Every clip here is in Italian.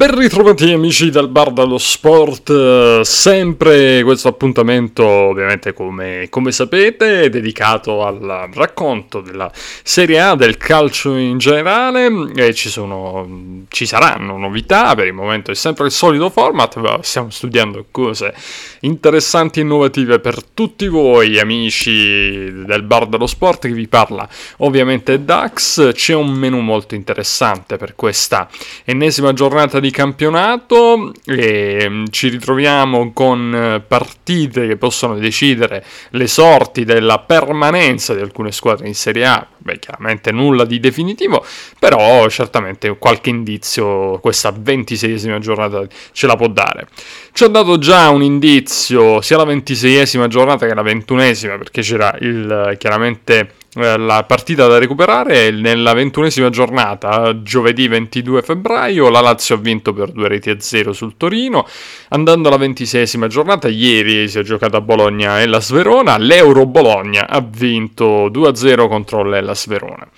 ben ritrovati amici del Bar dello Sport, sempre questo appuntamento ovviamente come, come, sapete è dedicato al racconto della Serie A, del calcio in generale. E ci, sono, ci saranno novità, per il momento è sempre il solito format, ma stiamo studiando cose interessanti e innovative per tutti voi amici del Bar dello Sport che vi parla ovviamente Dax, c'è un menu molto interessante per questa ennesima giornata di campionato e mm, ci ritroviamo con eh, partite che possono decidere le sorti della permanenza di alcune squadre in Serie A. Beh, chiaramente nulla di definitivo, però certamente qualche indizio questa ventiseiesima giornata ce la può dare. Ci ha dato già un indizio sia la ventiseiesima giornata che la ventunesima, perché c'era il chiaramente la partita da recuperare è nella ventunesima giornata, giovedì 22 febbraio, la Lazio ha vinto per due reti a zero sul Torino, andando alla ventiseiesima giornata, ieri si è giocata a Bologna e la Sverona, l'Euro Bologna ha vinto 2 a 0 contro l'Ella Sverona.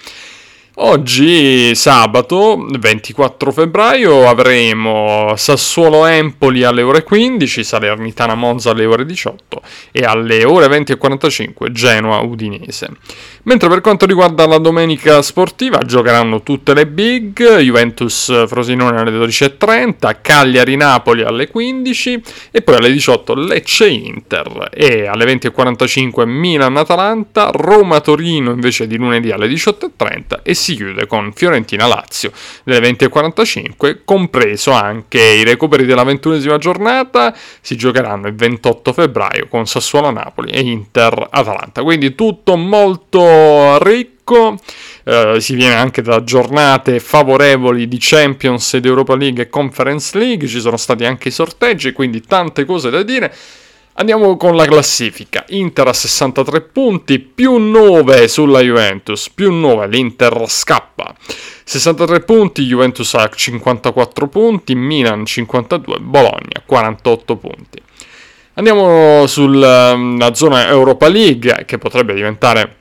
Oggi, sabato 24 febbraio, avremo Sassuolo-Empoli alle ore 15, Salernitana-Monza alle ore 18 e alle ore 20.45 Genoa-Udinese. Mentre per quanto riguarda la domenica sportiva, giocheranno tutte le big, Juventus-Frosinone alle 12.30, Cagliari-Napoli alle 15 e poi alle 18 Lecce-Inter e alle 20.45 Milan-Atalanta, Roma-Torino invece di lunedì alle 18.30 e si chiude con Fiorentina-Lazio delle 20.45, compreso anche i recuperi della ventunesima giornata, si giocheranno il 28 febbraio con Sassuolo-Napoli e Inter-Atalanta, quindi tutto molto ricco. Eh, si viene anche da giornate favorevoli di Champions ed Europa League e Conference League, ci sono stati anche i sorteggi, quindi tante cose da dire. Andiamo con la classifica. Inter a 63 punti, più 9 sulla Juventus, più 9 l'Inter scappa. 63 punti, Juventus ha 54 punti, Milan 52, Bologna 48 punti. Andiamo sulla zona Europa League che potrebbe diventare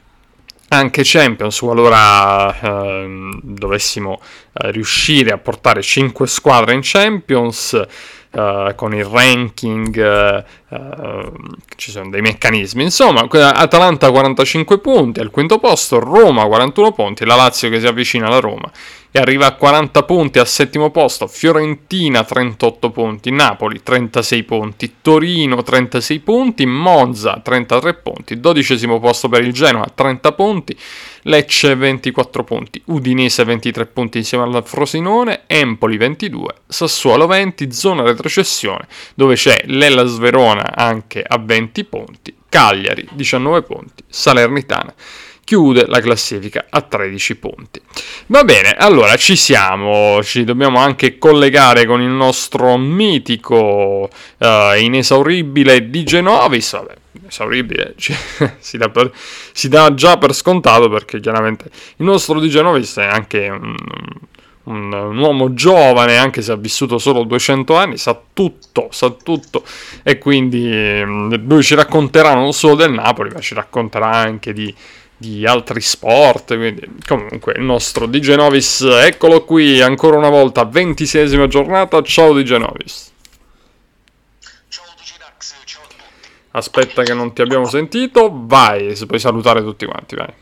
anche Champions qualora eh, dovessimo eh, riuscire a portare 5 squadre in Champions eh, con il ranking eh, eh, ci sono dei meccanismi insomma Atalanta 45 punti al quinto posto Roma 41 punti la Lazio che si avvicina alla Roma e arriva a 40 punti al settimo posto, Fiorentina 38 punti, Napoli 36 punti, Torino 36 punti, Monza 33 punti, dodicesimo posto per il Genoa 30 punti, Lecce 24 punti, Udinese 23 punti insieme al Frosinone, Empoli 22, Sassuolo 20, zona retrocessione dove c'è l'Ella Sverona anche a 20 punti, Cagliari 19 punti, Salernitana chiude la classifica a 13 punti. Va bene, allora ci siamo, ci dobbiamo anche collegare con il nostro mitico uh, inesauribile di Genovis, vabbè, inesauribile, cioè, si, dà per, si, dà già per scontato perché chiaramente il nostro di Genovis è anche un, un, un, uomo giovane, anche se ha vissuto solo 200 anni, sa tutto, sa tutto e quindi mm, lui ci racconterà non solo del Napoli, ma ci racconterà anche di di altri sport. Quindi, comunque, il nostro DJ Novis, eccolo qui ancora una volta, ventisesima giornata. Ciao DJ Novis. Ciao Dax, ciao. Aspetta che non ti abbiamo sentito, vai, se puoi salutare tutti quanti, vai.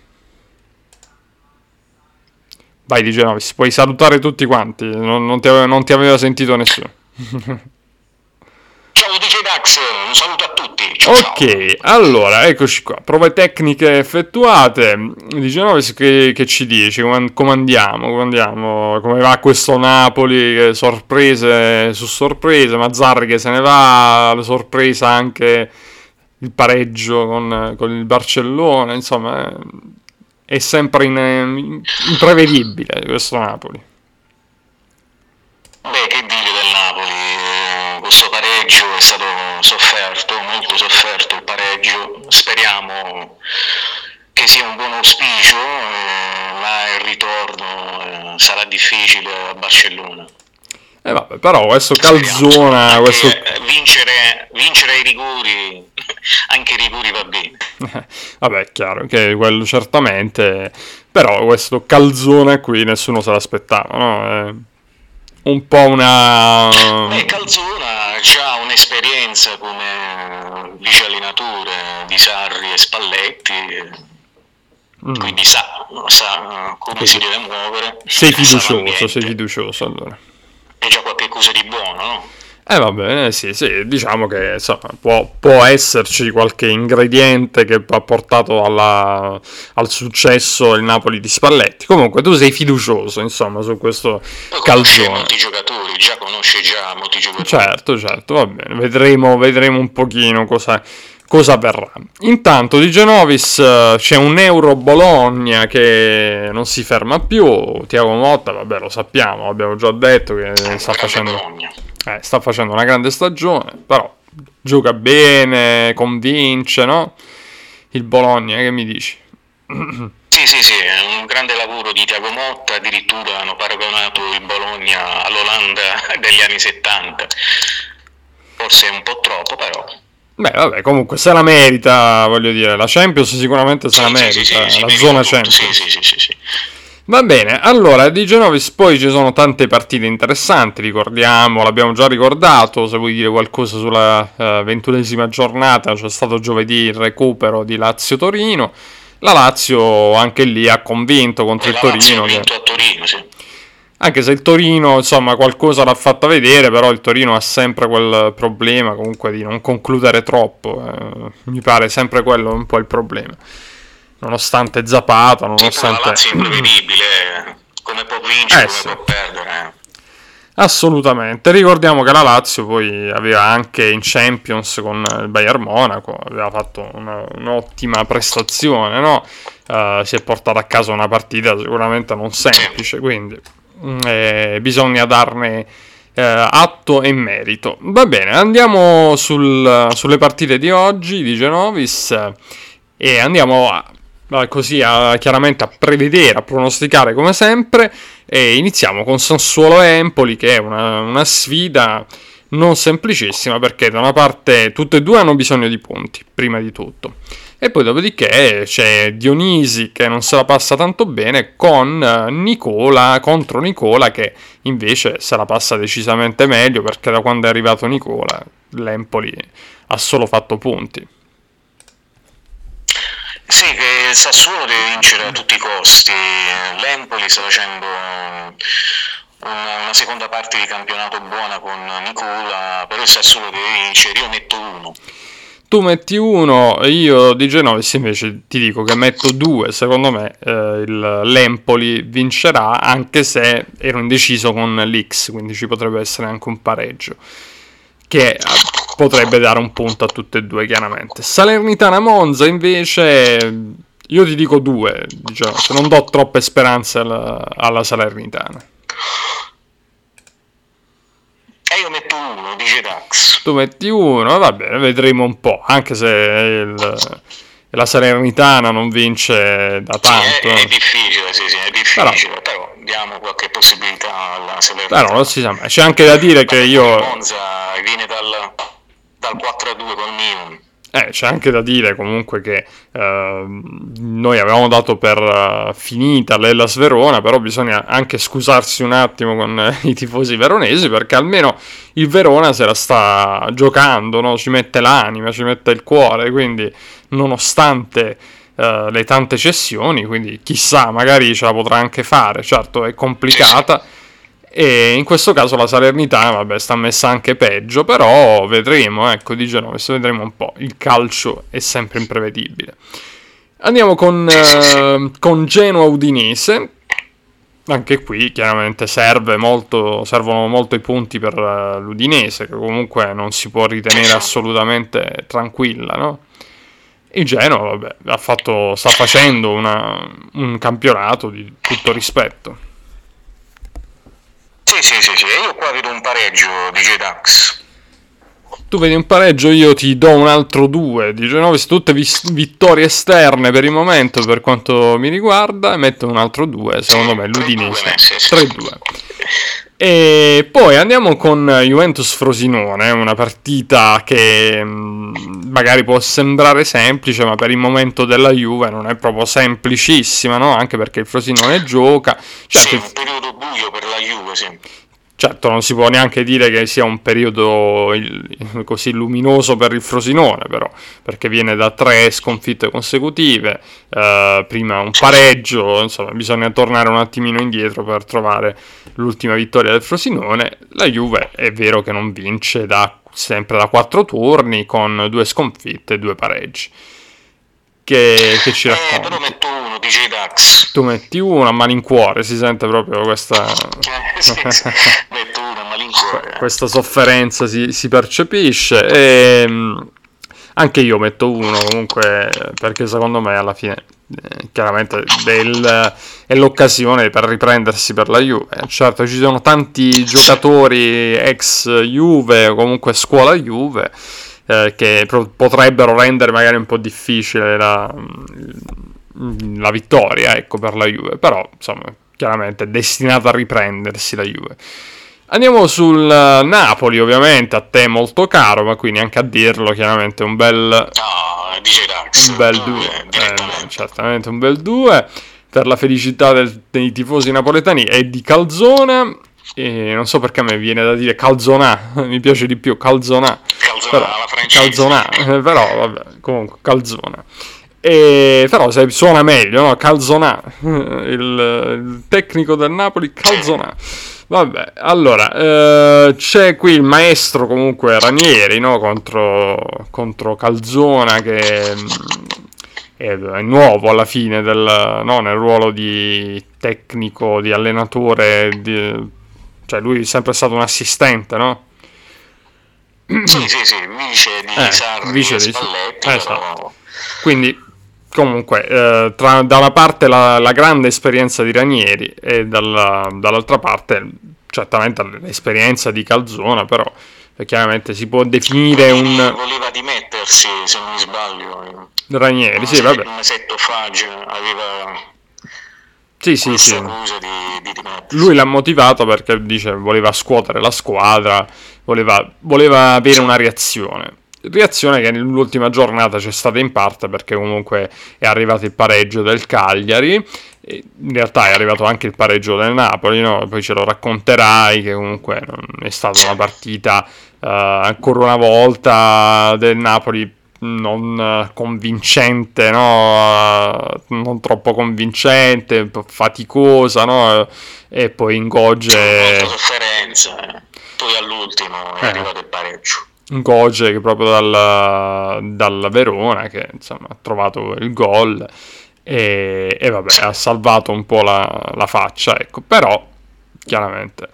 Vai DJ Novis, puoi salutare tutti quanti, non, non, ti, aveva, non ti aveva sentito nessuno. Ciao DJ Dax, un saluto a tutti. Ciao, ok, ciao. allora eccoci qua. Prove tecniche effettuate. Dice Novis che, che ci dici? Come, andiamo? Come va questo Napoli? Sorprese su sorprese. Mazzarri che se ne va. La sorpresa anche il pareggio con, con il Barcellona. Insomma, è sempre in, imprevedibile questo Napoli. Beh, che dire del Napoli? Questo pareggio è stato sofferto, molto sofferto il pareggio. Speriamo che sia un buon auspicio, eh, ma il ritorno eh, sarà difficile a Barcellona. Eh vabbè, però questo calzona, questo... Vincere, vincere i rigori, anche i rigori va bene. vabbè, è chiaro che quello certamente, però questo calzone qui nessuno se l'aspettava, no? Eh un po' una... Beh, Calzona ha già un'esperienza come vice allenatore di Sarri e Spalletti, mm. quindi sa, sa come sì. si deve muovere. Sei fiducioso, sei fiducioso allora. È già qualche cosa di buono, no? Eh va bene, sì, sì, diciamo che insomma, può, può, esserci qualche ingrediente che ha portato alla, al successo il Napoli di Spalletti. Comunque tu sei fiducioso, insomma, su questo Poi calzone. molti giocatori, già conosce già molti giocatori. Certo, certo, va bene, vedremo, vedremo un pochino cosa, cosa avverrà. Intanto di Genovis eh, c'è un Euro Bologna che non si ferma più, Tiago Motta, vabbè lo sappiamo, abbiamo già detto che sta facendo... Eh, sta facendo una grande stagione, però gioca bene, convince, no? Il Bologna, che mi dici? Sì, sì, sì, è un grande lavoro di Tiago Motta, addirittura hanno paragonato il Bologna all'Olanda degli anni 70, forse è un po' troppo però. Beh, vabbè, comunque se la merita, voglio dire, la Champions sicuramente se la merita, la zona Champions. Sì, sì, sì, sì. Va bene, allora di Genovis poi ci sono tante partite interessanti, ricordiamo, l'abbiamo già ricordato, se vuoi dire qualcosa sulla uh, ventunesima giornata c'è stato giovedì il recupero di Lazio-Torino, la Lazio anche lì ha convinto contro il Torino. Che... Torino sì. Anche se il Torino insomma qualcosa l'ha fatta vedere, però il Torino ha sempre quel problema comunque di non concludere troppo, eh, mi pare sempre quello un po' il problema nonostante Zapata, nonostante... La Lazio è imprevedibile, come può vincere, eh, come sì. può perdere. Assolutamente, ricordiamo che la Lazio poi aveva anche in Champions con il Bayern Monaco, aveva fatto una, un'ottima prestazione, no? uh, si è portata a casa una partita sicuramente non semplice, quindi eh, bisogna darne eh, atto e merito. Va bene, andiamo sul, sulle partite di oggi di Genovis eh, e andiamo a così a, chiaramente a prevedere, a pronosticare come sempre. E iniziamo con Sassuolo Empoli, che è una, una sfida non semplicissima perché da una parte tutte e due hanno bisogno di punti, prima di tutto. E poi dopodiché c'è Dionisi che non se la passa tanto bene con Nicola contro Nicola che invece se la passa decisamente meglio perché da quando è arrivato Nicola l'Empoli ha solo fatto punti. Sì, che il Sassuolo deve vincere a tutti i costi. L'Empoli sta facendo una, seconda parte di campionato buona con Nicola, però il Sassuolo deve vincere. Io metto uno. Tu metti uno, io di Genovis invece ti dico che metto due. Secondo me eh, il, l'Empoli vincerà, anche se ero indeciso con l'X, quindi ci potrebbe essere anche un pareggio. Che potrebbe dare un punto a tutte e due, chiaramente. Salernitana Monza, invece, io ti dico due, diciamo, non do troppe speranze alla, alla Salernitana. Io metto uno, dice Dax. Tu metti uno, va bene, vedremo un po', anche se il, la Salernitana non vince da tanto. Sì, è, è, difficile, sì, sì, è difficile, però, però diamo qualche possibilità alla Salernitana. Però non si sa mai, c'è anche da dire che io... Monza viene dal dal 4-2 con Milan. Eh, c'è anche da dire comunque che eh, noi avevamo dato per uh, finita l'Ellas Verona, però bisogna anche scusarsi un attimo con eh, i tifosi veronesi perché almeno il Verona se la sta giocando, no? ci mette l'anima, ci mette il cuore, quindi nonostante uh, le tante cessioni, quindi chissà, magari ce la potrà anche fare, certo è complicata. E in questo caso la Salernitana, vabbè, sta messa anche peggio, però vedremo, ecco, di Genovis, vedremo un po'. Il calcio è sempre imprevedibile. Andiamo con, eh, con Genoa Udinese. Anche qui chiaramente serve molto, servono molto i punti per uh, l'Udinese, che comunque non si può ritenere assolutamente tranquilla, no? Il Genoa, vabbè, fatto, sta facendo una, un campionato di tutto rispetto. Sì, sì, sì, sì, io qua vedo un pareggio di J-Dax. Tu vedi un pareggio, io ti do un altro 2. Di Genovis, tutte vis- vittorie esterne per il momento, per quanto mi riguarda, e metto un altro 2, secondo me, l'Udinese. 3-2. E poi andiamo con Juventus Frosinone, una partita che mm, magari può sembrare semplice, ma per il momento della Juve non è proprio semplicissima, no? Anche perché il Frosinone gioca. Certo, sì, un periodo buio per la Juve, sì. Certo, non si può neanche dire che sia un periodo così luminoso per il Frosinone, però, perché viene da tre sconfitte consecutive, eh, prima un pareggio, insomma, bisogna tornare un attimino indietro per trovare l'ultima vittoria del Frosinone. La Juve è vero che non vince da, sempre da quattro turni, con due sconfitte e due pareggi. Che, che ci racconta? Eh, però metto uno, DJ Dax. Tu metti uno a malincuore, si sente proprio questa... Eh, sì, sì. metto uno a malincuore. Questa sofferenza si, si percepisce e ehm, anche io metto uno comunque perché secondo me alla fine eh, chiaramente del, è l'occasione per riprendersi per la Juve. Certo, ci sono tanti giocatori ex Juve o comunque scuola Juve eh, che pro- potrebbero rendere magari un po' difficile la, mm, la vittoria ecco, per la Juve, però insomma chiaramente è destinata a riprendersi la Juve. Andiamo sul Napoli, ovviamente, a te molto caro, ma qui neanche a dirlo, chiaramente un bel... No, dice Dax. Un bel 2, eh, certamente un bel 2 per la felicità del, dei tifosi napoletani e di Calzona. E non so perché a me viene da dire Calzona, mi piace di più Calzona. Calzona, però. Calzona, eh, però vabbè, comunque Calzona. E, però se suona meglio, no? Calzona, il, il tecnico del Napoli, Calzona. Vabbè, allora, eh, c'è qui il maestro comunque Ranieri, no? Contro, contro Calzona che mm, è, è, nuovo alla fine del, no? nel ruolo di tecnico, di allenatore, di, cioè lui è sempre stato un assistente, no? Sì, sì, sì, vice di eh, Sarri vice di Spalletti. Eh, esatto. Quindi comunque, eh, tra, da una parte la, la, grande esperienza di Ranieri e dalla, dall'altra parte certamente l'esperienza di Calzona, però eh, chiaramente si può definire un... Voleva dimettersi, se non mi sbaglio. Ranieri, sì, vabbè. Un mesetto fa aveva... Sì, sì, sì. Di, di Lui l'ha motivato perché dice voleva scuotere la squadra, voleva, voleva avere una reazione reazione che nell'ultima giornata c'è stata in parte perché comunque è arrivato il pareggio del Cagliari in realtà è arrivato anche il pareggio del Napoli no? poi ce lo racconterai che comunque non è stata una partita uh, ancora una volta del Napoli non convincente, no? non troppo convincente, faticosa, no? e poi in Goge... Molta sofferenza, eh. poi all'ultimo è eh. arrivato il pareggio. Goge che proprio dal, dalla Verona che insomma ha trovato il gol e, e vabbè ha salvato un po' la, la faccia ecco però chiaramente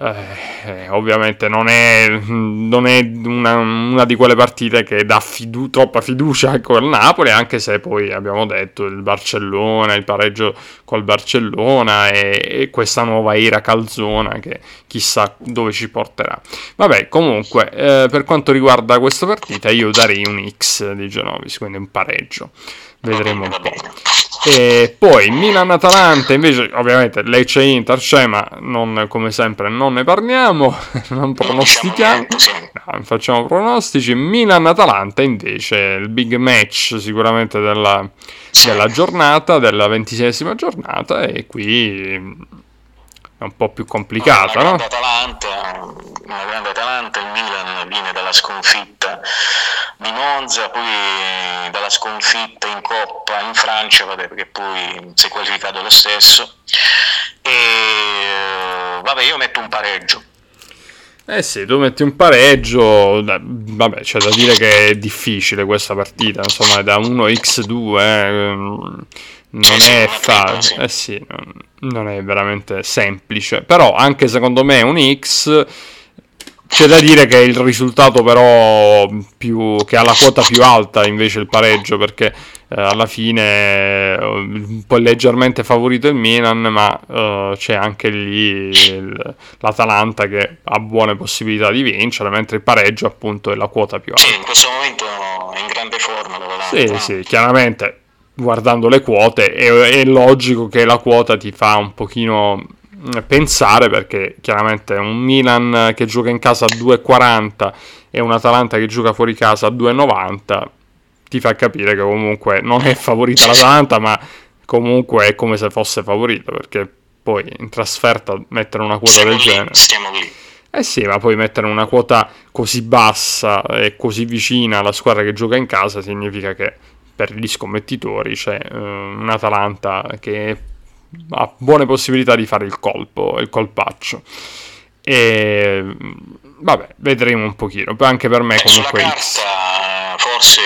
eh, ovviamente non è, non è una, una, di quelle partite che dà fidu- troppa fiducia al Napoli, anche se poi abbiamo detto il Barcellona, il pareggio col Barcellona e, e questa nuova era calzona che chissà dove ci porterà. Vabbè, comunque, eh, per quanto riguarda questa partita, io darei un X di Genovis, quindi un pareggio. Vedremo un po'. E poi Milan-Atalanta, invece, ovviamente Lecce Inter c'è, ma non, come sempre non ne parliamo, non pronostichiamo, non facciamo pronostici. Milan-Atalanta, invece, il big match sicuramente della, della giornata, della ventiseiesima giornata, e qui è un po' più complicata, no? Atalanta, una grande Atalanta, il Milan viene dalla sconfitta di Monza, poi dalla sconfitta in Coppa in Francia, vabbè, perché poi si è qualificato lo stesso. E vabbè, io metto un pareggio. Eh sì, tu metti un pareggio, vabbè, c'è da dire che è difficile questa partita, insomma, da 1x2, eh non è facile, eh sì, non, non, è veramente semplice, però anche secondo me un X c'è da dire che il risultato però più, che ha la quota più alta invece il pareggio perché eh, alla fine eh, un po' leggermente favorito il Milan ma eh, c'è anche lì il, l'Atalanta che ha buone possibilità di vincere mentre il pareggio appunto è la quota più alta. Sì, in questo momento è in grande forma l'Atalanta. Sì, sì, chiaramente guardando le quote è, è, logico che la quota ti fa un pochino pensare perché chiaramente un Milan che gioca in casa a 2,40 e un Atalanta che gioca fuori casa a 2,90 ti fa capire che comunque non è favorita l'Atalanta ma comunque è come se fosse favorita perché poi in trasferta mettere una quota Stiamo del lì, genere. stiamo lì. Eh sì, ma poi mettere una quota così bassa e così vicina alla squadra che gioca in casa significa che per gli scommettitori c'è eh, un Atalanta che ha buone possibilità di fare il colpo, il colpaccio. E vabbè, vedremo un pochino. Poi anche per me sulla comunque X. carta forse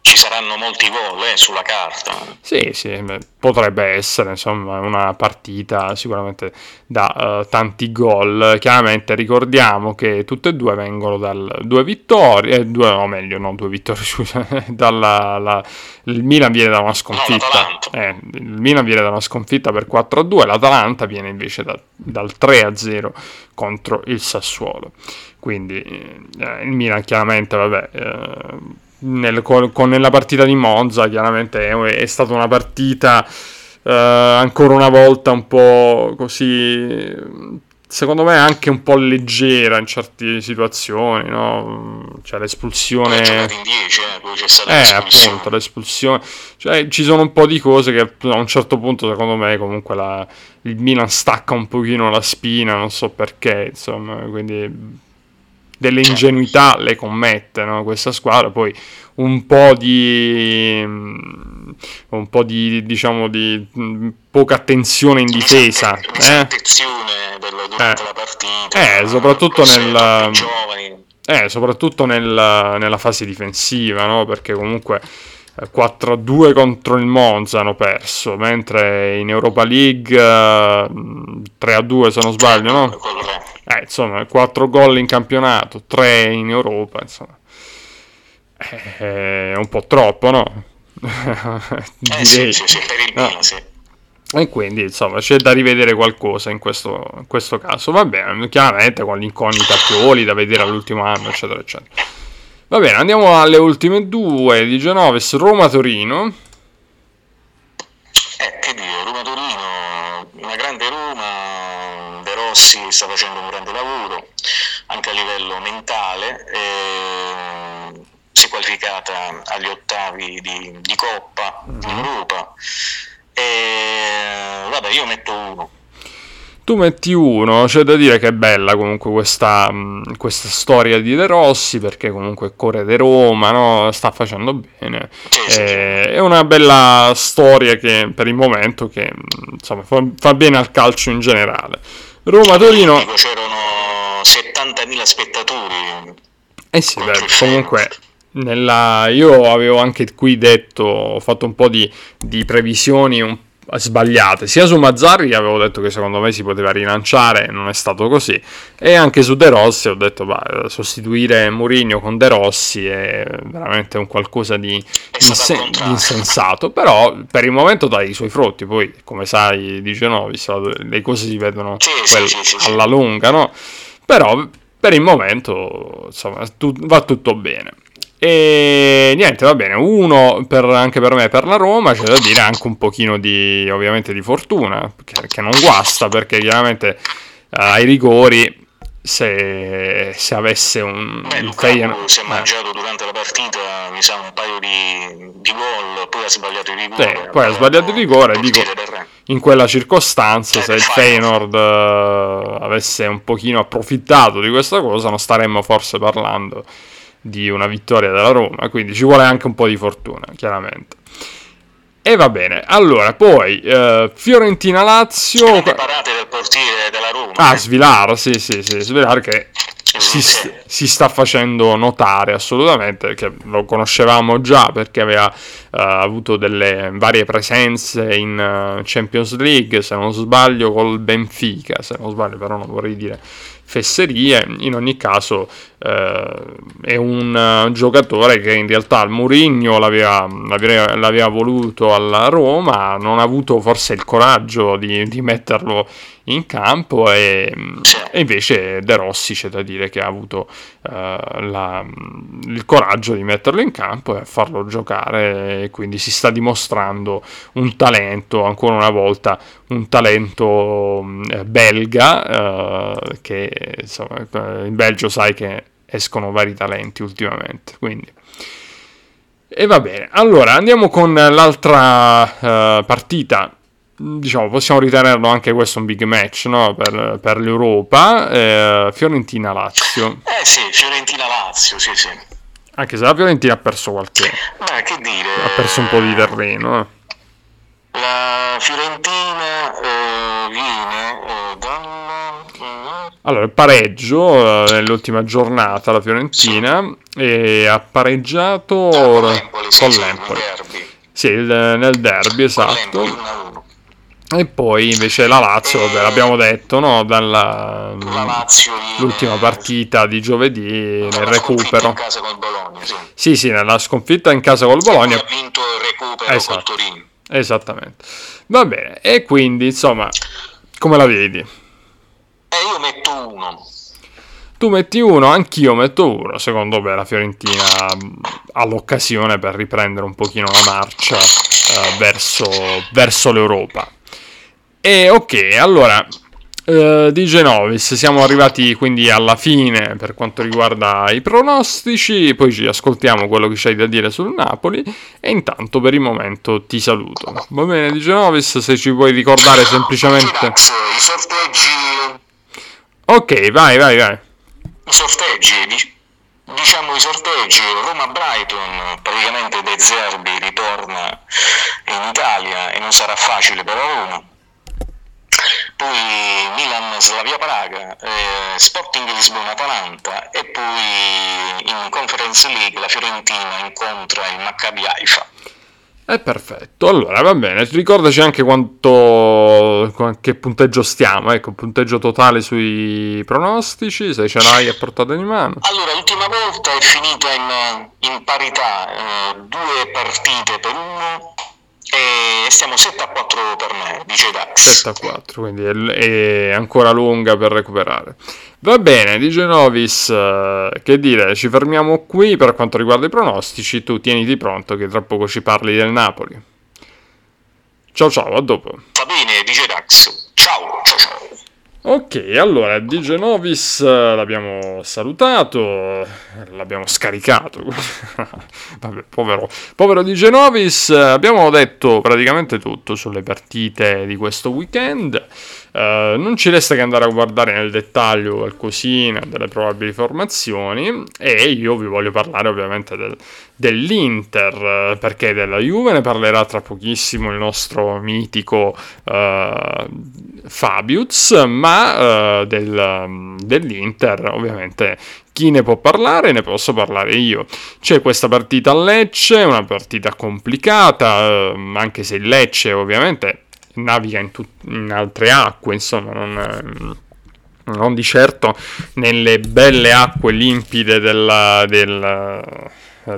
ci saranno molti gol eh, sulla carta. Sì, sì, potrebbe essere insomma una partita sicuramente da eh, tanti gol. Chiaramente ricordiamo che tutte e due vengono dal due vittorie, eh, due, o meglio, no, due vittorie, scusa, dalla, la- il Milan viene da una sconfitta. l'Atalanta. Eh, il Milan viene da una sconfitta per 4-2, l'Atalanta viene invece da- dal 3-0 contro il Sassuolo. Quindi eh, il Milan chiaramente, vabbè, nel- con, con- nella partita di Monza chiaramente è, è stata una partita eh, ancora una volta un po' così, secondo me anche un po' leggera in certe situazioni, no? Cioè l'espulsione... giocato in 10, eh, poi c'è stata Eh, l'espulsione. appunto, l'espulsione. Cioè, ci sono un po' di cose che a un certo punto, secondo me, comunque la- il Milan stacca un pochino la spina, non so perché, insomma, quindi delle ingenuità le commette, no? Questa squadra, poi un po' di mm, un po' di diciamo di mm, poca attenzione in difesa, eh? Eh. partita. Eh, soprattutto nel-. Eh, soprattutto nel- nella fase difensiva, no? Perché comunque eh, 4-2 contro il Monza hanno perso, mentre in Europa League eh, 3-2 se non sbaglio, no? Eh, insomma, 4 gol in campionato, 3 in Europa, insomma. Eh, È un po' troppo, no? Eh sì, sì, sì, per il No. Milan, sì. E quindi, insomma, c'è da rivedere qualcosa in questo, in questo caso. Va bene, chiaramente con l'incognita Pioli da vedere all'ultimo anno, eccetera, eccetera. Va bene, andiamo alle ultime due di Genovis, Roma-Torino. Eh, che dire, Roma-Torino, una grande Roma, De Rossi sta facendo un anche a livello mentale, eh, si è qualificata agli ottavi di, di Coppa in Europa, e vabbè io metto uno. Tu metti uno, c'è da dire che è bella comunque questa, mh, questa storia di De Rossi, perché comunque corre di Roma, no? sta facendo bene. Sì. Eh, È una bella storia che per il momento che mh, insomma, fa, fa bene al calcio in generale. Roma-Torino, Dico, c'erano 70.000 spettatori. eh sì, beh, comunque nella, io avevo anche qui detto, ho fatto un po' di, di previsioni un- sbagliate, sia su Mazzarri che avevo detto che secondo me si poteva rilanciare, non è stato così, e anche su De Rossi ho detto, bah, sostituire Mourinho con De Rossi è veramente un qualcosa di, insen- di insensato, però per il momento dai i suoi frutti, poi come sai di Genovis le cose si vedono Sì, quel- sì, sì. alla lunga, no? Però per il momento insomma tu- va tutto bene. E niente, va bene, uno per- anche per me per la Roma, c'è da dire anche un pochino di, ovviamente, di fortuna, che, che non guasta, perché chiaramente eh, ai rigori, se, se avesse un... Beh, Lukaku Feyenoord- si è eh, mangiato durante la partita, mi sa, un paio di, di gol, poi ha sbagliato il rigore. Sì, poi ha sbagliato il rigore, dico- in quella circostanza, Eh, se il Feyenoord eh, avesse un pochino approfittato di questa cosa, non staremmo forse parlando di una vittoria della Roma, quindi ci vuole anche un po' di fortuna, chiaramente. E va bene, allora, poi eh, Fiorentina-Lazio... Grande parate del portiere della Roma. Ah. Svilar, sì, sì, sì, Svilar che si, Sì. si sta facendo notare assolutamente, perché lo conoscevamo già perché aveva eh, avuto delle varie presenze in eh, Champions League, se non sbaglio col Benfica, se non sbaglio però non vorrei dire fesserie, in ogni caso è un eh, giocatore che in realtà il Mourinho l'aveva, l'aveva, l'aveva voluto alla Roma, non ha avuto forse il coraggio di, di metterlo in campo e, e invece De Rossi c'è da dire che ha avuto eh, la- il coraggio di metterlo in campo e farlo giocare e quindi si sta dimostrando un talento ancora una volta un talento belga eh, che insomma eh, in Belgio sai che escono vari talenti ultimamente quindi e va bene allora andiamo con l'altra eh, partita diciamo, possiamo ritenerlo anche questo un big match no? per, per, l'Europa. Eh, Fiorentina-Lazio. Eh sì, Fiorentina-Lazio, sì, sì. Anche se la Fiorentina ha perso qualche... Beh, che dire... Ha perso un po' di terreno. Eh. La Fiorentina eh, viene eh. Allora, il pareggio eh, nell'ultima giornata la Fiorentina e ha pareggiato con l'Empoli. Sì, con l'Empoli. Sì, il, nel derby, esatto. E poi invece la Lazio, vabbè, l'abbiamo detto, no? Dalla l'ultima partita di giovedì nel recupero. In casa col Bologna, sì. sì, sì, nella sconfitta in casa col Bologna. Ha vinto il recupero esatto. col Torino. Esattamente. Va bene, e quindi, insomma, come la vedi? Eh, io metto uno. Tu metti uno, anch'io metto uno. Secondo me la Fiorentina ha l'occasione per riprendere un pochino la marcia eh, verso, verso l'Europa. E ok, allora, uh, di Genovis siamo arrivati quindi alla fine per quanto riguarda i pronostici, poi ci ascoltiamo quello che c'hai da dire sul Napoli e intanto per il momento ti saluto. Va bene di Genovis, se ci puoi ricordare semplicemente... I sorteggi... Ok, vai, vai, vai. Sorteggi, diciamo i sorteggi, Roma-Brighton, praticamente De Zerbi ritorna in Italia e non sarà facile per la Roma poi Milan Slavia Praga, eh, Sporting Lisbona Atalanta e poi in Conference League la Fiorentina incontra il Maccabi Haifa. È perfetto, allora va bene, ricordaci anche quanto, che punteggio stiamo, ecco, punteggio totale sui pronostici, se ce l'hai a portata di mano. Allora, l'ultima volta è finita in, in parità, eh, due partite per uno, e stiamo 7 a 4 per me, dice Dax. 7 a 4, quindi è, è ancora lunga per recuperare. Va bene, dice Novis, uh, che dire, ci fermiamo qui per quanto riguarda i pronostici, tu tieniti pronto che tra poco ci parli del Napoli. Ciao ciao, a dopo. Va bene, dice Dax. Ciao, ciao ciao. Ok, allora di Genovis eh, l'abbiamo salutato, l'abbiamo scaricato. Vabbè, povero, povero di Genovis, abbiamo detto praticamente tutto sulle partite di questo weekend. Uh, non ci resta che andare a guardare nel dettaglio qualcosina delle probabili formazioni e io vi voglio parlare ovviamente del, dell'Inter perché della Juve ne parlerà tra pochissimo il nostro mitico uh, Fabius ma uh, del, dell'Inter ovviamente chi ne può parlare? Ne posso parlare io. C'è questa partita a Lecce, una partita complicata, anche se il Lecce ovviamente naviga in, tut- in altre acque, insomma, non, non, di certo nelle belle acque limpide della, del,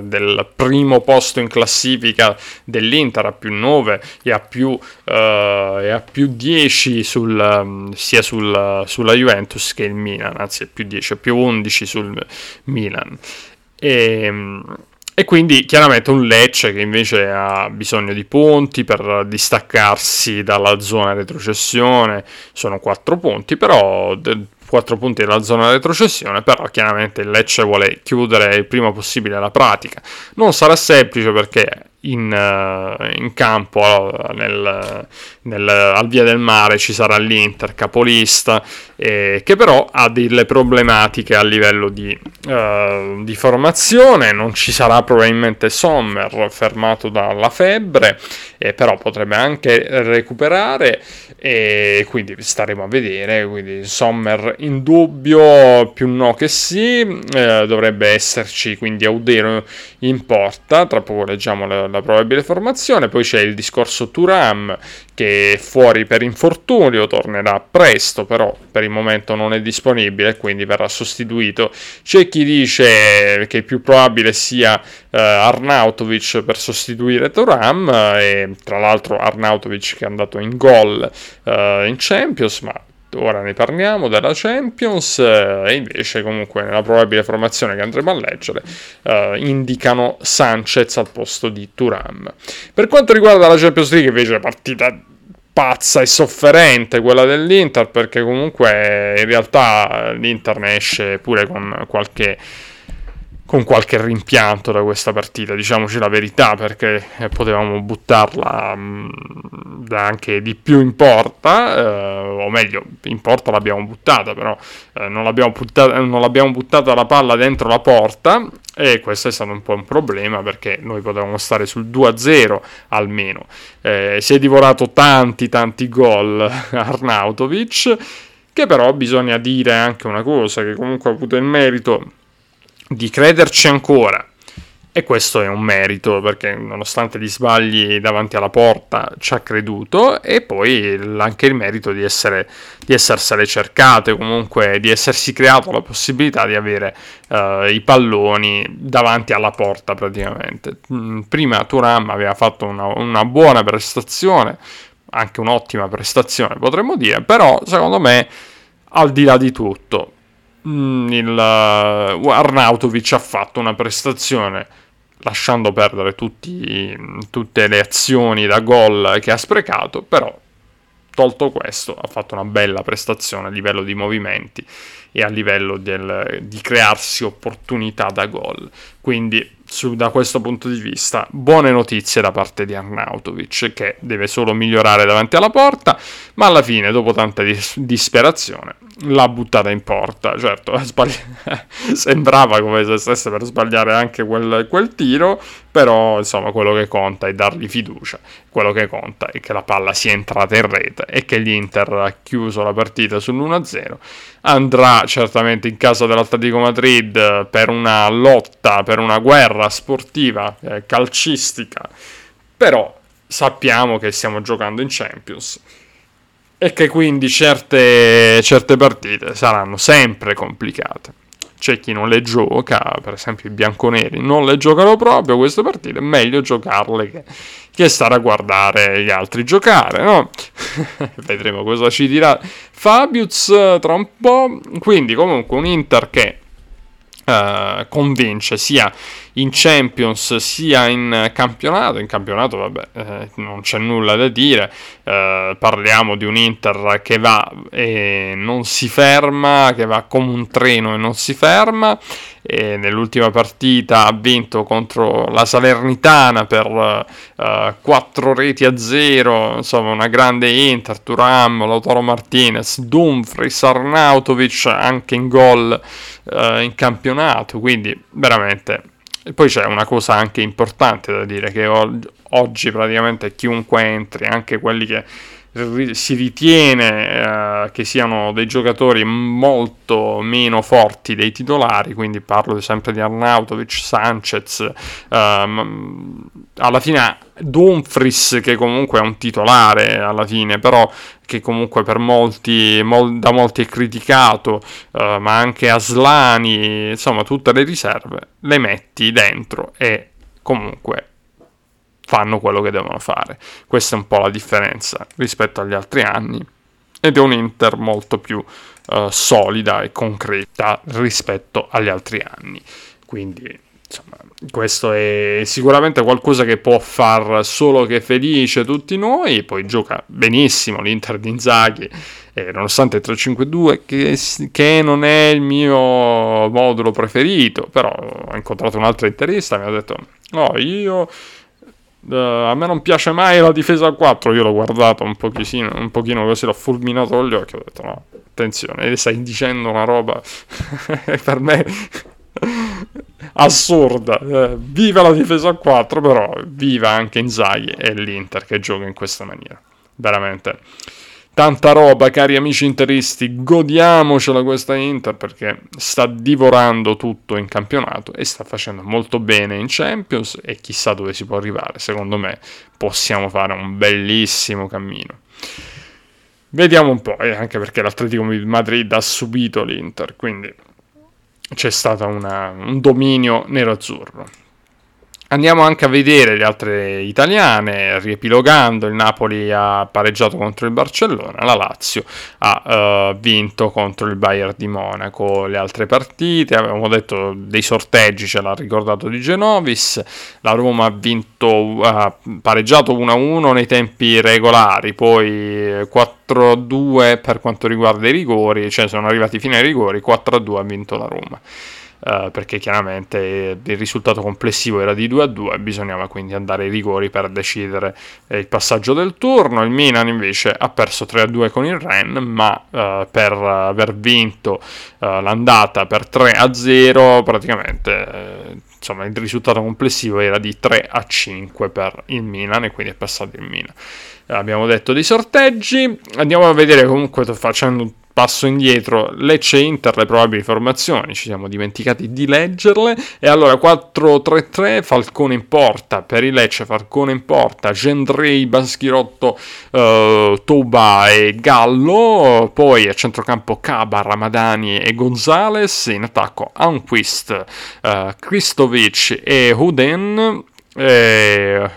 del primo posto in classifica dell'Inter a più 9 e a più, uh, e a più 10 sul, sia sul, sulla Juventus che il Milan, anzi a più 10, a più 11 sul Milan. E, e quindi chiaramente un Lecce che invece ha bisogno di punti per distaccarsi dalla zona retrocessione, sono 4 punti, però 4 punti dalla zona retrocessione, però chiaramente il Lecce vuole chiudere il prima possibile la pratica. Non sarà semplice perché in, uh, in campo nel, nel, al via del mare ci sarà l'Inter capolista eh, che però ha delle problematiche a livello di, uh, di, formazione non ci sarà probabilmente Sommer fermato dalla febbre eh, però potrebbe anche recuperare e quindi staremo a vedere quindi Sommer in dubbio più no che sì eh, dovrebbe esserci quindi Audero in porta tra poco leggiamo la, la probabile formazione poi c'è il discorso Turam che è fuori per infortunio, tornerà presto, però per il momento non è disponibile, quindi verrà sostituito. C'è chi dice che più probabile sia eh, Arnautovic per sostituire Turam, e tra l'altro Arnautovic che è andato in gol eh, in Champions, ma ora ne parliamo della Champions eh, e invece comunque nella probabile formazione che andremo a leggere eh, indicano Sanchez al posto di Turam. Per quanto riguarda la Champions League invece partita pazza e sofferente quella dell'Inter perché comunque in realtà l'Inter ne esce pure con qualche con qualche rimpianto da questa partita, diciamoci la verità, perché eh, potevamo buttarla mh, mm, anche di più in porta, eh, o meglio, in porta l'abbiamo buttata, però eh, non, l'abbiamo buttata, non l'abbiamo buttata la palla dentro la porta e questo è stato un po' un problema perché noi potevamo stare sul 2-0 almeno. Eh, si è divorato tanti tanti gol Arnautovic, che però bisogna dire anche una cosa, che comunque ha avuto il merito di crederci ancora. E questo è un merito perché nonostante gli sbagli davanti alla porta ci ha creduto e poi anche il merito di, essere, di essersele cercate, comunque di essersi creato la possibilità di avere uh, i palloni davanti alla porta praticamente. Mm, prima Turam aveva fatto una, una buona prestazione, anche un'ottima prestazione potremmo dire, però secondo me al di là di tutto il uh, Arnautovic ha fatto una prestazione lasciando perdere tutti, tutte le azioni da gol che ha sprecato, però tolto questo ha fatto una bella prestazione a livello di movimenti e a livello del, di crearsi opportunità da gol. Quindi su, da questo punto di vista buone notizie da parte di Arnautovic che deve solo migliorare davanti alla porta, ma alla fine dopo tanta dis- disperazione l'ha buttata in porta. Certo, sbagli- sembrava come se stesse per sbagliare anche quel, quel, tiro, però insomma quello che conta è dargli fiducia, quello che conta è che la palla sia entrata in rete e che l'Inter ha chiuso la partita sull'1-0. Andrà certamente in casa dell'Atletico Madrid per una lotta, per una guerra sportiva, eh, calcistica, però sappiamo che stiamo giocando in Champions e che quindi certe, certe partite saranno sempre complicate. C'è chi non le gioca, per esempio i bianconeri non le giocano proprio queste partite, è meglio giocarle che, che stare a guardare gli altri giocare, no? Vedremo cosa ci dirà Fabius tra un po'. Quindi comunque un Inter che uh, convince sia in Champions sia in campionato. In campionato, vabbè, eh, non c'è nulla da dire. Eh, parliamo di un Inter che va e non si ferma, che va come un treno e non si ferma. E nell'ultima partita ha vinto contro la Salernitana per eh, 4 reti a 0. Insomma, una grande Inter. Turam, Lautaro Martinez, Dumfries, Arnautovic anche in gol eh, in campionato. Quindi, veramente e poi c'è una cosa anche importante da dire, che oggi praticamente chiunque entri, anche quelli che si ritiene uh, che siano dei giocatori molto meno forti dei titolari, quindi parlo sempre di Arnautovic, Sanchez, uh, alla fine Dumfries che comunque è un titolare alla fine, però che comunque per molti, mol, da molti è criticato, uh, ma anche Aslani, insomma tutte le riserve, le metti dentro e comunque fanno quello che devono fare. Questa è un po' la differenza rispetto agli altri anni ed è un Inter molto più uh, solida e concreta rispetto agli altri anni. Quindi insomma, questo è sicuramente qualcosa che può far solo che felice tutti noi. Poi gioca benissimo l'Inter di Inzaghi, eh, nonostante il 3-5-2, che, che, non è il mio modulo preferito. Però ho incontrato un altro interista e mi ha detto: No, io. Uh, a me non piace mai la difesa a 4. Io l'ho guardato un pochino, un pochino così, l'ho fulminato gli occhi. Ho detto: No, attenzione, stai dicendo una roba per me assurda. Eh, viva la difesa a 4, però viva anche Inzaghi e l'Inter che gioca in questa maniera. Veramente tanta roba, cari amici interisti. Godiamocela questa Inter perché sta divorando tutto in campionato e sta facendo molto bene in Champions e chissà dove si può arrivare. Secondo me possiamo fare un bellissimo cammino. Vediamo un po', eh, anche perché l'Atletico Madrid ha subito l'Inter, quindi c'è stato un dominio nero-azzurro. Andiamo anche a vedere le altre italiane, riepilogando, il Napoli ha pareggiato contro il Barcellona, la Lazio ha uh, vinto contro il Bayern di Monaco le altre partite, avevamo detto dei sorteggi, ce l'ha ricordato di Genovis, la Roma ha vinto, ha pareggiato 1-1 nei tempi regolari, poi 4-2 per quanto riguarda i rigori, cioè sono arrivati fino ai rigori, 4-2 ha vinto la Roma. Eh, perché chiaramente il risultato complessivo era di 2 a 2 e bisognava quindi andare ai rigori per decidere eh, il passaggio del turno. Il Milan invece ha perso 3 a 2 con il Ren, ma eh, per aver vinto eh, l'andata per 3 a 0 praticamente eh, insomma il risultato complessivo era di 3 a 5 per il Milan e quindi è passato il Milan abbiamo detto dei sorteggi andiamo a vedere comunque facendo passo indietro Lecce Inter le probabili formazioni ci siamo dimenticati di leggerle. E allora 4-3-3 Falcone in porta per il Lecce Falcone in porta Gendrei Baschirotto uh, Toba e Gallo poi a centrocampo Caba Ramadani e Gonzales in attacco Anquist uh, Kristovic e Huden e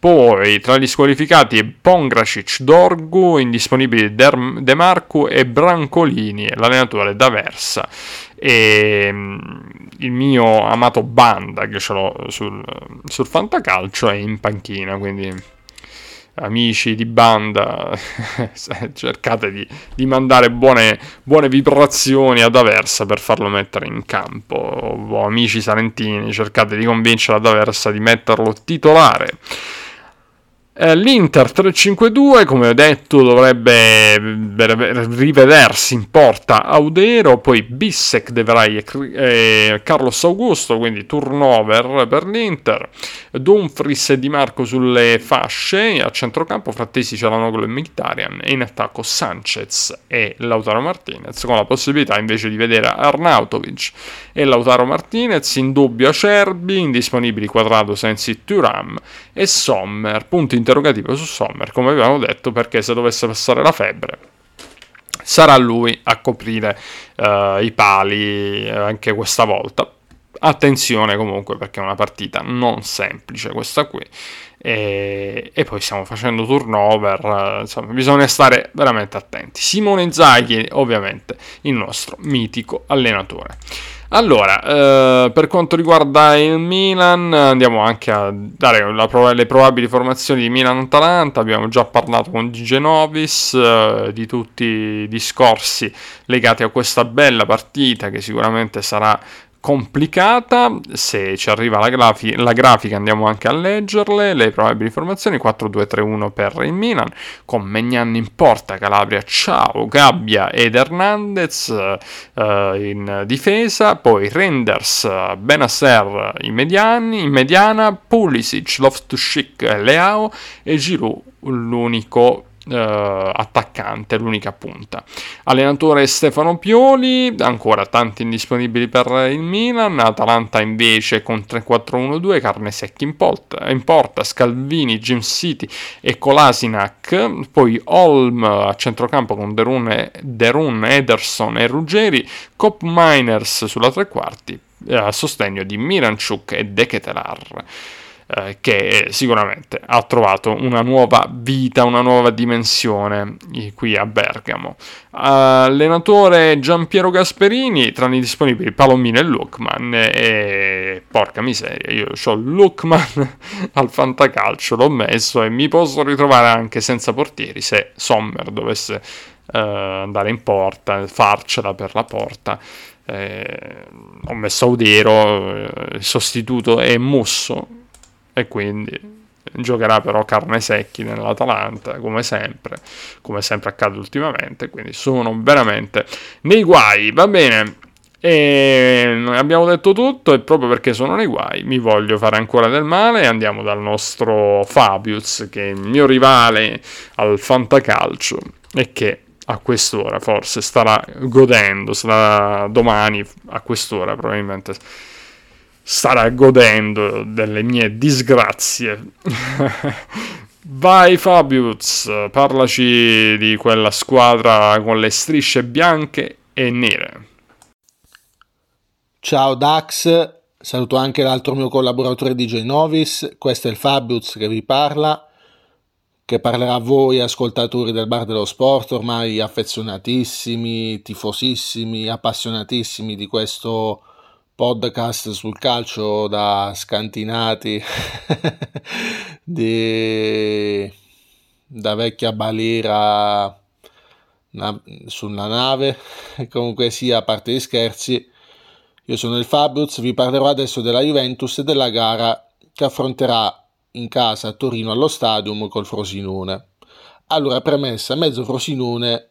poi tra gli squalificati Pongracic, Dorgu, indisponibili De Marcu e Brancolini, l'allenatore d'Aversa. E mm, il mio amato Banda, che ce l'ho sul, sul fantacalcio, è in panchina, quindi amici di banda, cercate di, di mandare buone, buone, vibrazioni ad Aversa per farlo mettere in campo. O amici salentini, cercate di convincere ad Aversa di metterlo titolare. Eh, L'Inter 3-5-2, come ho detto, dovrebbe rivedersi in porta Audero, poi Bissek, De Vrij e Carlos Augusto, quindi turnover per l'Inter, Dumfries e Di Marco sulle fasce, a centrocampo Frattesi, Cialanoglu e Mkhitaryan e in attacco Sanchez e Lautaro Martinez, con la possibilità invece di vedere Arnautovic e Lautaro Martinez, in dubbio Acerbi, indisponibili Quadrado, Sensi, Turam e Sommer, punto interrogativo su Sommer, come abbiamo detto, perché se dovesse passare la febbre sarà lui a coprire uh, i pali uh, anche questa volta. Attenzione comunque perché è una partita non semplice questa qui. E, e poi stiamo facendo turnover, uh, insomma bisogna stare veramente attenti. Simone Zaghi ovviamente il nostro mitico allenatore. Allora, eh, per quanto riguarda il Milan, andiamo anche a dare prov- le probabili formazioni di Milan-Atalanta. Abbiamo già parlato con Di Genovis eh, di tutti i discorsi legati a questa bella partita che sicuramente sarà complicata, se ci arriva la, grafi- la, grafica andiamo anche a leggerle, le probabili formazioni 4-2-3-1 per il Milan, con Megnan in porta, Calabria, Ciao, Gabbia ed Hernandez eh, in difesa, poi Renders, Benasser in, mediani, in mediana, Pulisic, Loftus-Cheek, Leao e Giroud l'unico Uh, attaccante, l'unica punta. Allenatore Stefano Pioli, ancora tanti indisponibili per il Milan, Atalanta invece con 3-4-1-2, carne secchi in in porta Scalvini, Jim City e Kolasinac, poi Holm a centrocampo con Derun, Derun Ederson e Ruggeri, Cop Miners sulla tre quarti, eh, a sostegno di Miranchuk e Deketelar. Eh, che sicuramente ha trovato una nuova vita, una nuova dimensione qui a Bergamo. Allenatore Giampiero Gasperini, tra i disponibili Palomino e Lookman e porca miseria, io ho Lookman al fantacalcio, l'ho messo e mi posso ritrovare anche senza portieri se Sommer dovesse uh, andare in porta, farcela per la porta. Eh, ho messo Audero, eh, il sostituto è Musso, e quindi giocherà però carne secchi nell'Atalanta come sempre come sempre accade ultimamente quindi sono veramente nei guai va bene? E abbiamo detto tutto e proprio perché sono nei guai mi voglio fare ancora del male andiamo dal nostro Fabius che è il mio rivale al fantacalcio e che a quest'ora forse starà godendo sarà domani a quest'ora probabilmente starà godendo delle mie disgrazie. Vai Fabius, parlaci di quella squadra con le strisce bianche e nere. Ciao Dax, saluto anche l'altro mio collaboratore DJ Novis, questo è il Fabius che vi parla, che parlerà a voi ascoltatori del bar dello sport, ormai affezionatissimi, tifosissimi, appassionatissimi di questo podcast sul calcio da scantinati di, da vecchia balera na, sulla nave comunque sia a parte gli scherzi Io sono il Fabriuz, vi parlerò adesso della Juventus e della gara che affronterà in casa a Torino allo Stadium col Frosinone. Allora, premessa, mezzo Frosinone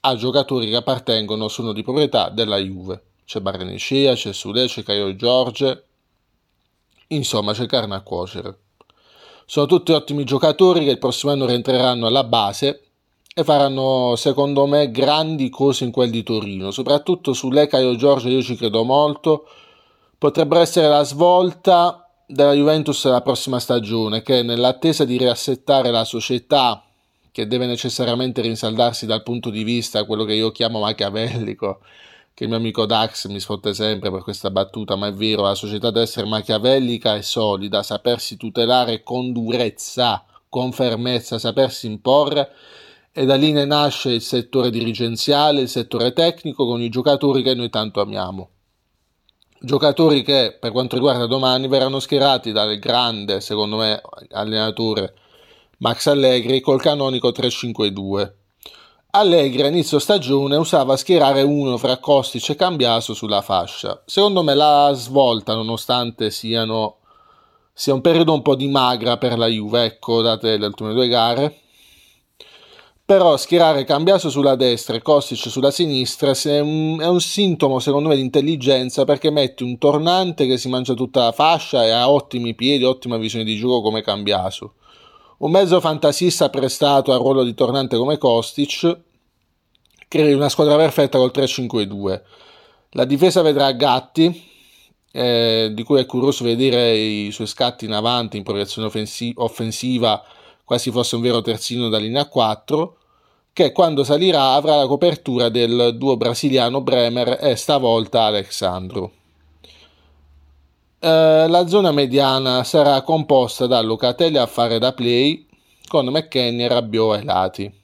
ha giocatori che appartengono, sono di proprietà della Juve. C'è Barrenecea, c'è Sudè, c'è Caio Giorge, insomma c'è carne a cuocere. Sono tutti ottimi giocatori che il prossimo anno rientreranno alla base e faranno secondo me grandi cose in quel di Torino, soprattutto su Lecaio Giorgio io ci credo molto, potrebbero essere la svolta della Juventus della prossima stagione che nell'attesa di riassettare la società che deve necessariamente rinsaldarsi dal punto di vista quello che io chiamo machiavellico che il mio amico Dax mi sfotte sempre per questa battuta, ma è vero, la società deve essere machiavellica e solida, sapersi tutelare con durezza, con fermezza, sapersi imporre e da lì ne nasce il settore dirigenziale, il settore tecnico con i giocatori che noi tanto amiamo. Giocatori che per quanto riguarda domani verranno schierati dal grande, secondo me, allenatore Max Allegri col canonico 3-5-2. Allegri a inizio stagione usava schierare uno fra Kostic e Cambiaso sulla fascia. Secondo me la svolta, nonostante siano, sia un periodo un po' di magra per la Juve, ecco, date le ultime due gare, però schierare Cambiaso sulla destra e Kostic sulla sinistra è un, sintomo secondo me di intelligenza perché metti un tornante che si mangia tutta la fascia e ha ottimi piedi, ottima visione di gioco come Cambiaso. Un mezzo fantasista prestato al ruolo di tornante come Kostic crei una squadra perfetta col 3-5-2. La difesa vedrà Gatti, eh, di cui è curioso vedere i suoi scatti in avanti in proiezione offensi- offensiva, quasi fosse un vero terzino da linea 4 che quando salirà avrà la copertura del duo brasiliano Bremer e stavolta Alexandro. Eh, la zona mediana sarà composta da Locatelli a fare da play con McKenny e Rabiot ai lati.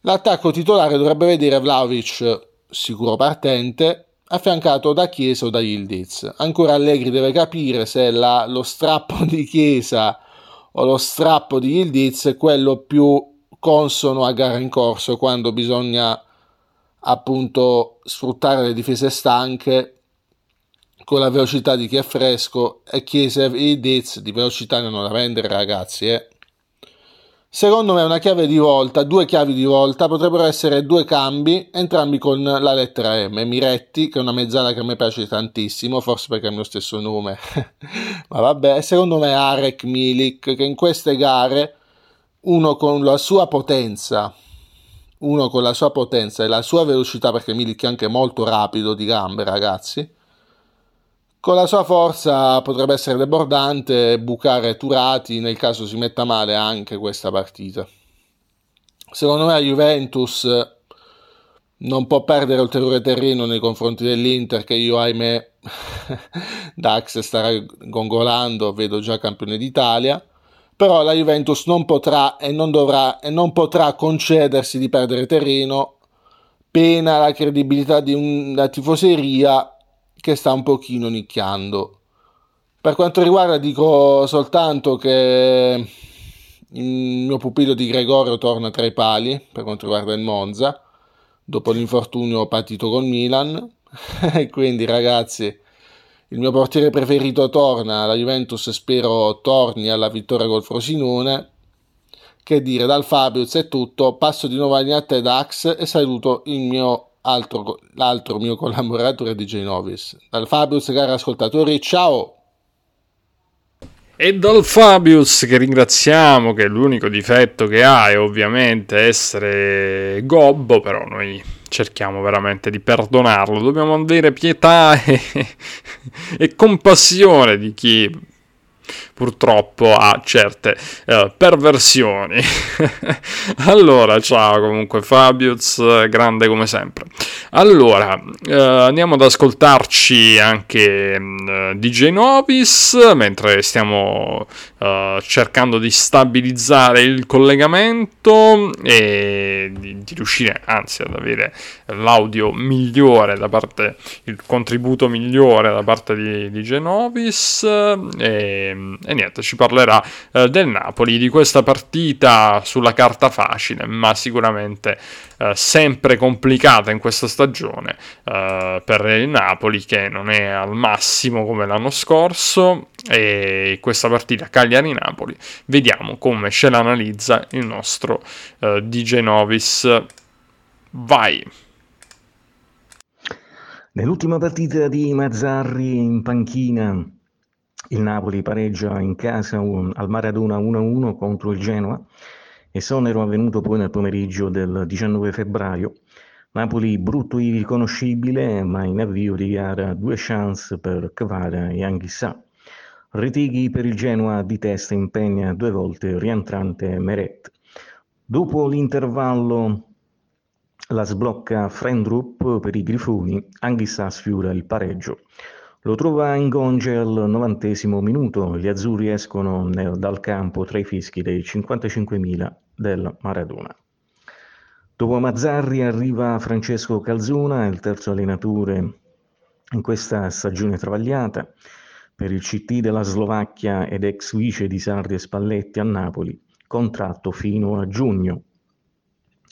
L'attacco titolare dovrebbe vedere Vlaovic sicuro partente, affiancato da Chiesa o da Yildiz. Ancora Allegri deve capire se la, lo strappo di Chiesa o lo strappo di Yildiz è quello più consono a gara in corso quando bisogna appunto sfruttare le difese stanche con la velocità di chi è fresco e Chiesa e Diz di velocità hanno da vendere ragazzi eh. secondo me una chiave di volta due chiavi di volta potrebbero essere due cambi entrambi con la lettera M Miretti che è una mezzala che a me piace tantissimo forse perché è il mio stesso nome ma vabbè secondo me Arek Milik che in queste gare uno con la sua potenza, uno con la sua potenza e la sua velocità, perché Milik è anche molto rapido di gambe, ragazzi. Con la sua forza potrebbe essere debordante bucare Turati nel caso si metta male anche questa partita. Secondo me la Juventus non può perdere ulteriore terreno nei confronti dell'Inter che io ahimè Dax starà gongolando, vedo già campione d'Italia però la Juventus non potrà e non dovrà e non potrà concedersi di perdere terreno, pena la credibilità di una tifoseria che sta un pochino nicchiando. Per quanto riguarda dico soltanto che il mio pupillo di Gregorio torna tra i pali per quanto riguarda il Monza dopo l'infortunio patito con Milan e quindi ragazzi il mio portiere preferito torna, la Juventus spero torni alla vittoria col Frosinone. Che dire, dal Fabius è tutto, passo di nuovo a te Dax e saluto il mio altro, l'altro mio collaboratore DJ Novis. Dal Fabius, cari ascoltatori, ciao! E dal Fabius che ringraziamo, che l'unico difetto che ha è ovviamente essere gobbo, però noi cerchiamo veramente di perdonarlo. Dobbiamo avere pietà e, e compassione di chi purtroppo ha certe uh, perversioni. allora, ciao comunque Fabius, grande come sempre. Allora, uh, andiamo ad ascoltarci anche uh, mm, DJ Novis mentre stiamo cercando di stabilizzare il collegamento e di, di riuscire anzi ad avere l'audio migliore da parte, il contributo migliore da parte di, di Genovis e, e, niente, ci parlerà eh, del Napoli, di questa partita sulla carta facile, ma sicuramente eh, sempre complicata in questa stagione eh, per il Napoli che non è al massimo come l'anno scorso e questa partita Cagliari-Napoli vediamo come ce l'analizza il nostro eh, DJ Novis. Vai! Nell'ultima partita di Mazzarri in panchina, il Napoli pareggia in casa un, al Maradona 1-1 contro il Genoa, esonero avvenuto poi nel pomeriggio del 19 febbraio. Napoli brutto irriconoscibile, ma in avvio di gara due chance per Kvara e Anghissà. Retighi per il Genoa di testa impegna due volte rientrante Meret. Dopo l'intervallo la sblocca Frendrup per i Grifoni, Anghissà sfiora il pareggio. Lo trova in Gonge al novantesimo minuto, gli azzurri escono dal campo tra i fischi dei 55.000 del Maradona. Dopo Mazzarri arriva Francesco Calzona, il terzo allenatore in questa stagione travagliata per il CT della Slovacchia ed ex vice di Sarri e Spalletti a Napoli, contratto fino a giugno.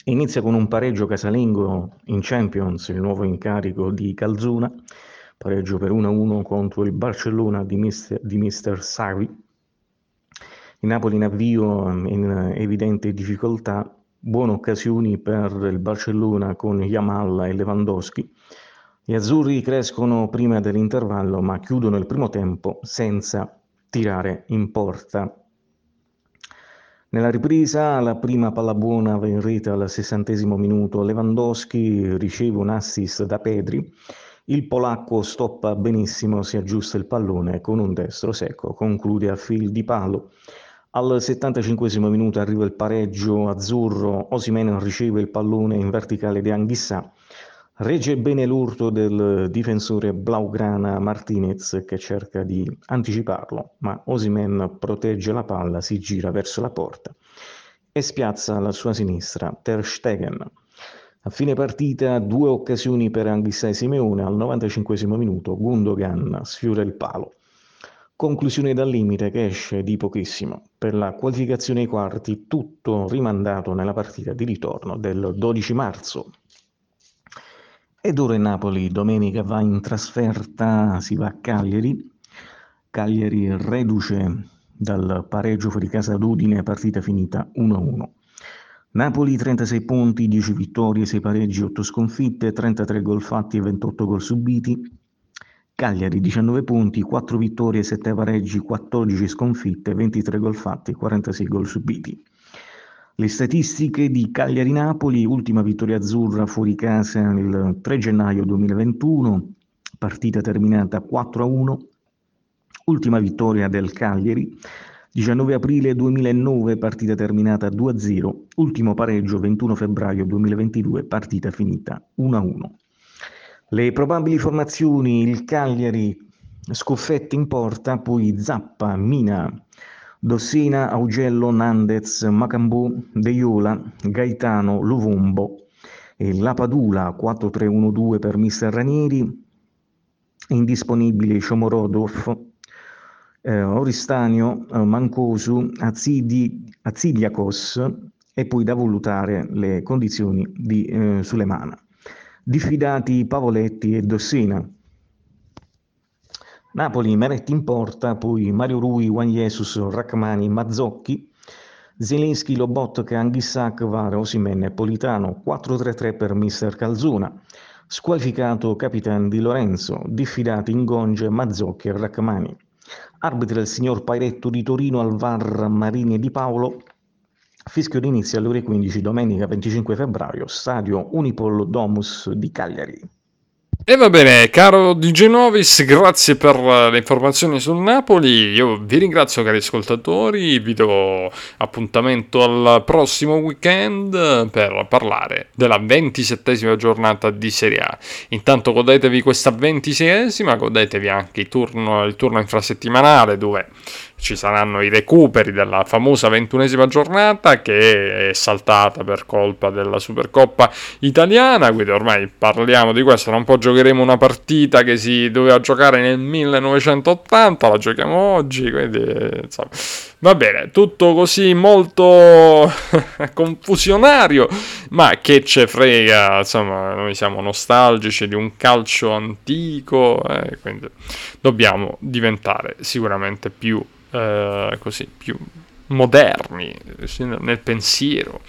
Inizia con un pareggio casalingo in Champions, il nuovo incarico di Calzuna, pareggio per 1-1 contro il Barcellona di Mister, di Mister Savi. Il Napoli in avvio in evidente difficoltà, buone occasioni per il Barcellona con Yamal e Lewandowski. Gli azzurri crescono prima dell'intervallo ma chiudono il primo tempo senza tirare in porta nella ripresa, la prima palla buona va in rete al sessantesimo minuto. Lewandowski riceve un assist da Pedri. Il polacco stoppa benissimo, si aggiusta il pallone con un destro secco, conclude a fil di palo. Al 75 minuto arriva il pareggio azzurro, Osimen riceve il pallone in verticale di Anghissà Regge bene l'urto del difensore Blaugrana Martinez che cerca di anticiparlo, ma Osimen protegge la palla, si gira verso la porta e spiazza alla sua sinistra Ter Stegen. A fine partita due occasioni per Anghissà e Simeone, al 95 minuto Gundogan sfiora il palo. Conclusione dal limite che esce di pochissimo. Per la qualificazione ai quarti tutto rimandato nella partita di ritorno del 12 marzo. Ed ora il Napoli domenica va in trasferta, si va a Cagliari. Cagliari reduce dal pareggio fuori casa ad Udine, partita finita 1-1. Napoli 36 punti, 10 vittorie, 6 pareggi, 8 sconfitte, 33 gol fatti e 28 gol subiti. Cagliari 19 punti, 4 vittorie, 7 pareggi, 14 sconfitte, 23 gol fatti, 46 gol subiti. Le statistiche di Cagliari-Napoli, ultima vittoria azzurra fuori casa il 3 gennaio 2021, partita terminata 4-1, ultima vittoria del Cagliari, 19 aprile 2009, partita terminata 2-0, ultimo pareggio 21 febbraio 2022, partita finita 1-1. Le probabili formazioni, il Cagliari sconfette in porta, poi Zappa, Mina, Dossina, Augello, Nandez, Macambù, Deiola, Gaetano, Luvumbo e Lapadula 4-3-1-2 per Mister Ranieri, indisponibili Shomorodov, eh, Oristanio, eh, Mancosu, Azidi, Azidiakos e poi da valutare le condizioni di eh, Sulemana. Diffidati Pavoletti e Dossina. Napoli, Meretti in porta, poi Mario Rui, Juan Jesus, Rachmani, Mazzocchi, Zelensky, Lobotka, Anghissac, Vara, Osimen e Politano, 4-3-3 per mister Calzuna, squalificato Capitan Di Lorenzo, diffidati Ingonge, Mazzocchi e Rachmani. Arbitra il signor Pairetto di Torino al VAR Marini Di Paolo, fischio d'inizio alle ore 15 domenica 25 febbraio, stadio Unipol Domus di Cagliari. E va bene, caro DJ Novis, grazie per le informazioni sul Napoli. Io vi ringrazio, cari ascoltatori. Vi do appuntamento al prossimo weekend per parlare della ventisettesima giornata di Serie A. Intanto godetevi questa ventiseiesima, godetevi anche il turno, il turno infrasettimanale dove ci saranno i recuperi della famosa ventunesima giornata che è saltata per colpa della Supercoppa italiana, quindi ormai parliamo di questo, non po' giocheremo una partita che si doveva giocare nel 1980, la giochiamo oggi, quindi insomma, va bene, tutto così molto confusionario, ma che ce frega, insomma, noi siamo nostalgici di un calcio antico, eh, quindi dobbiamo diventare sicuramente più eh, così più moderni nel pensiero.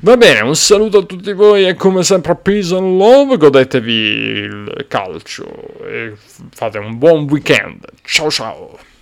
Va bene, un saluto a tutti voi e come sempre peace and love, godetevi il calcio e fate un buon weekend. Ciao ciao!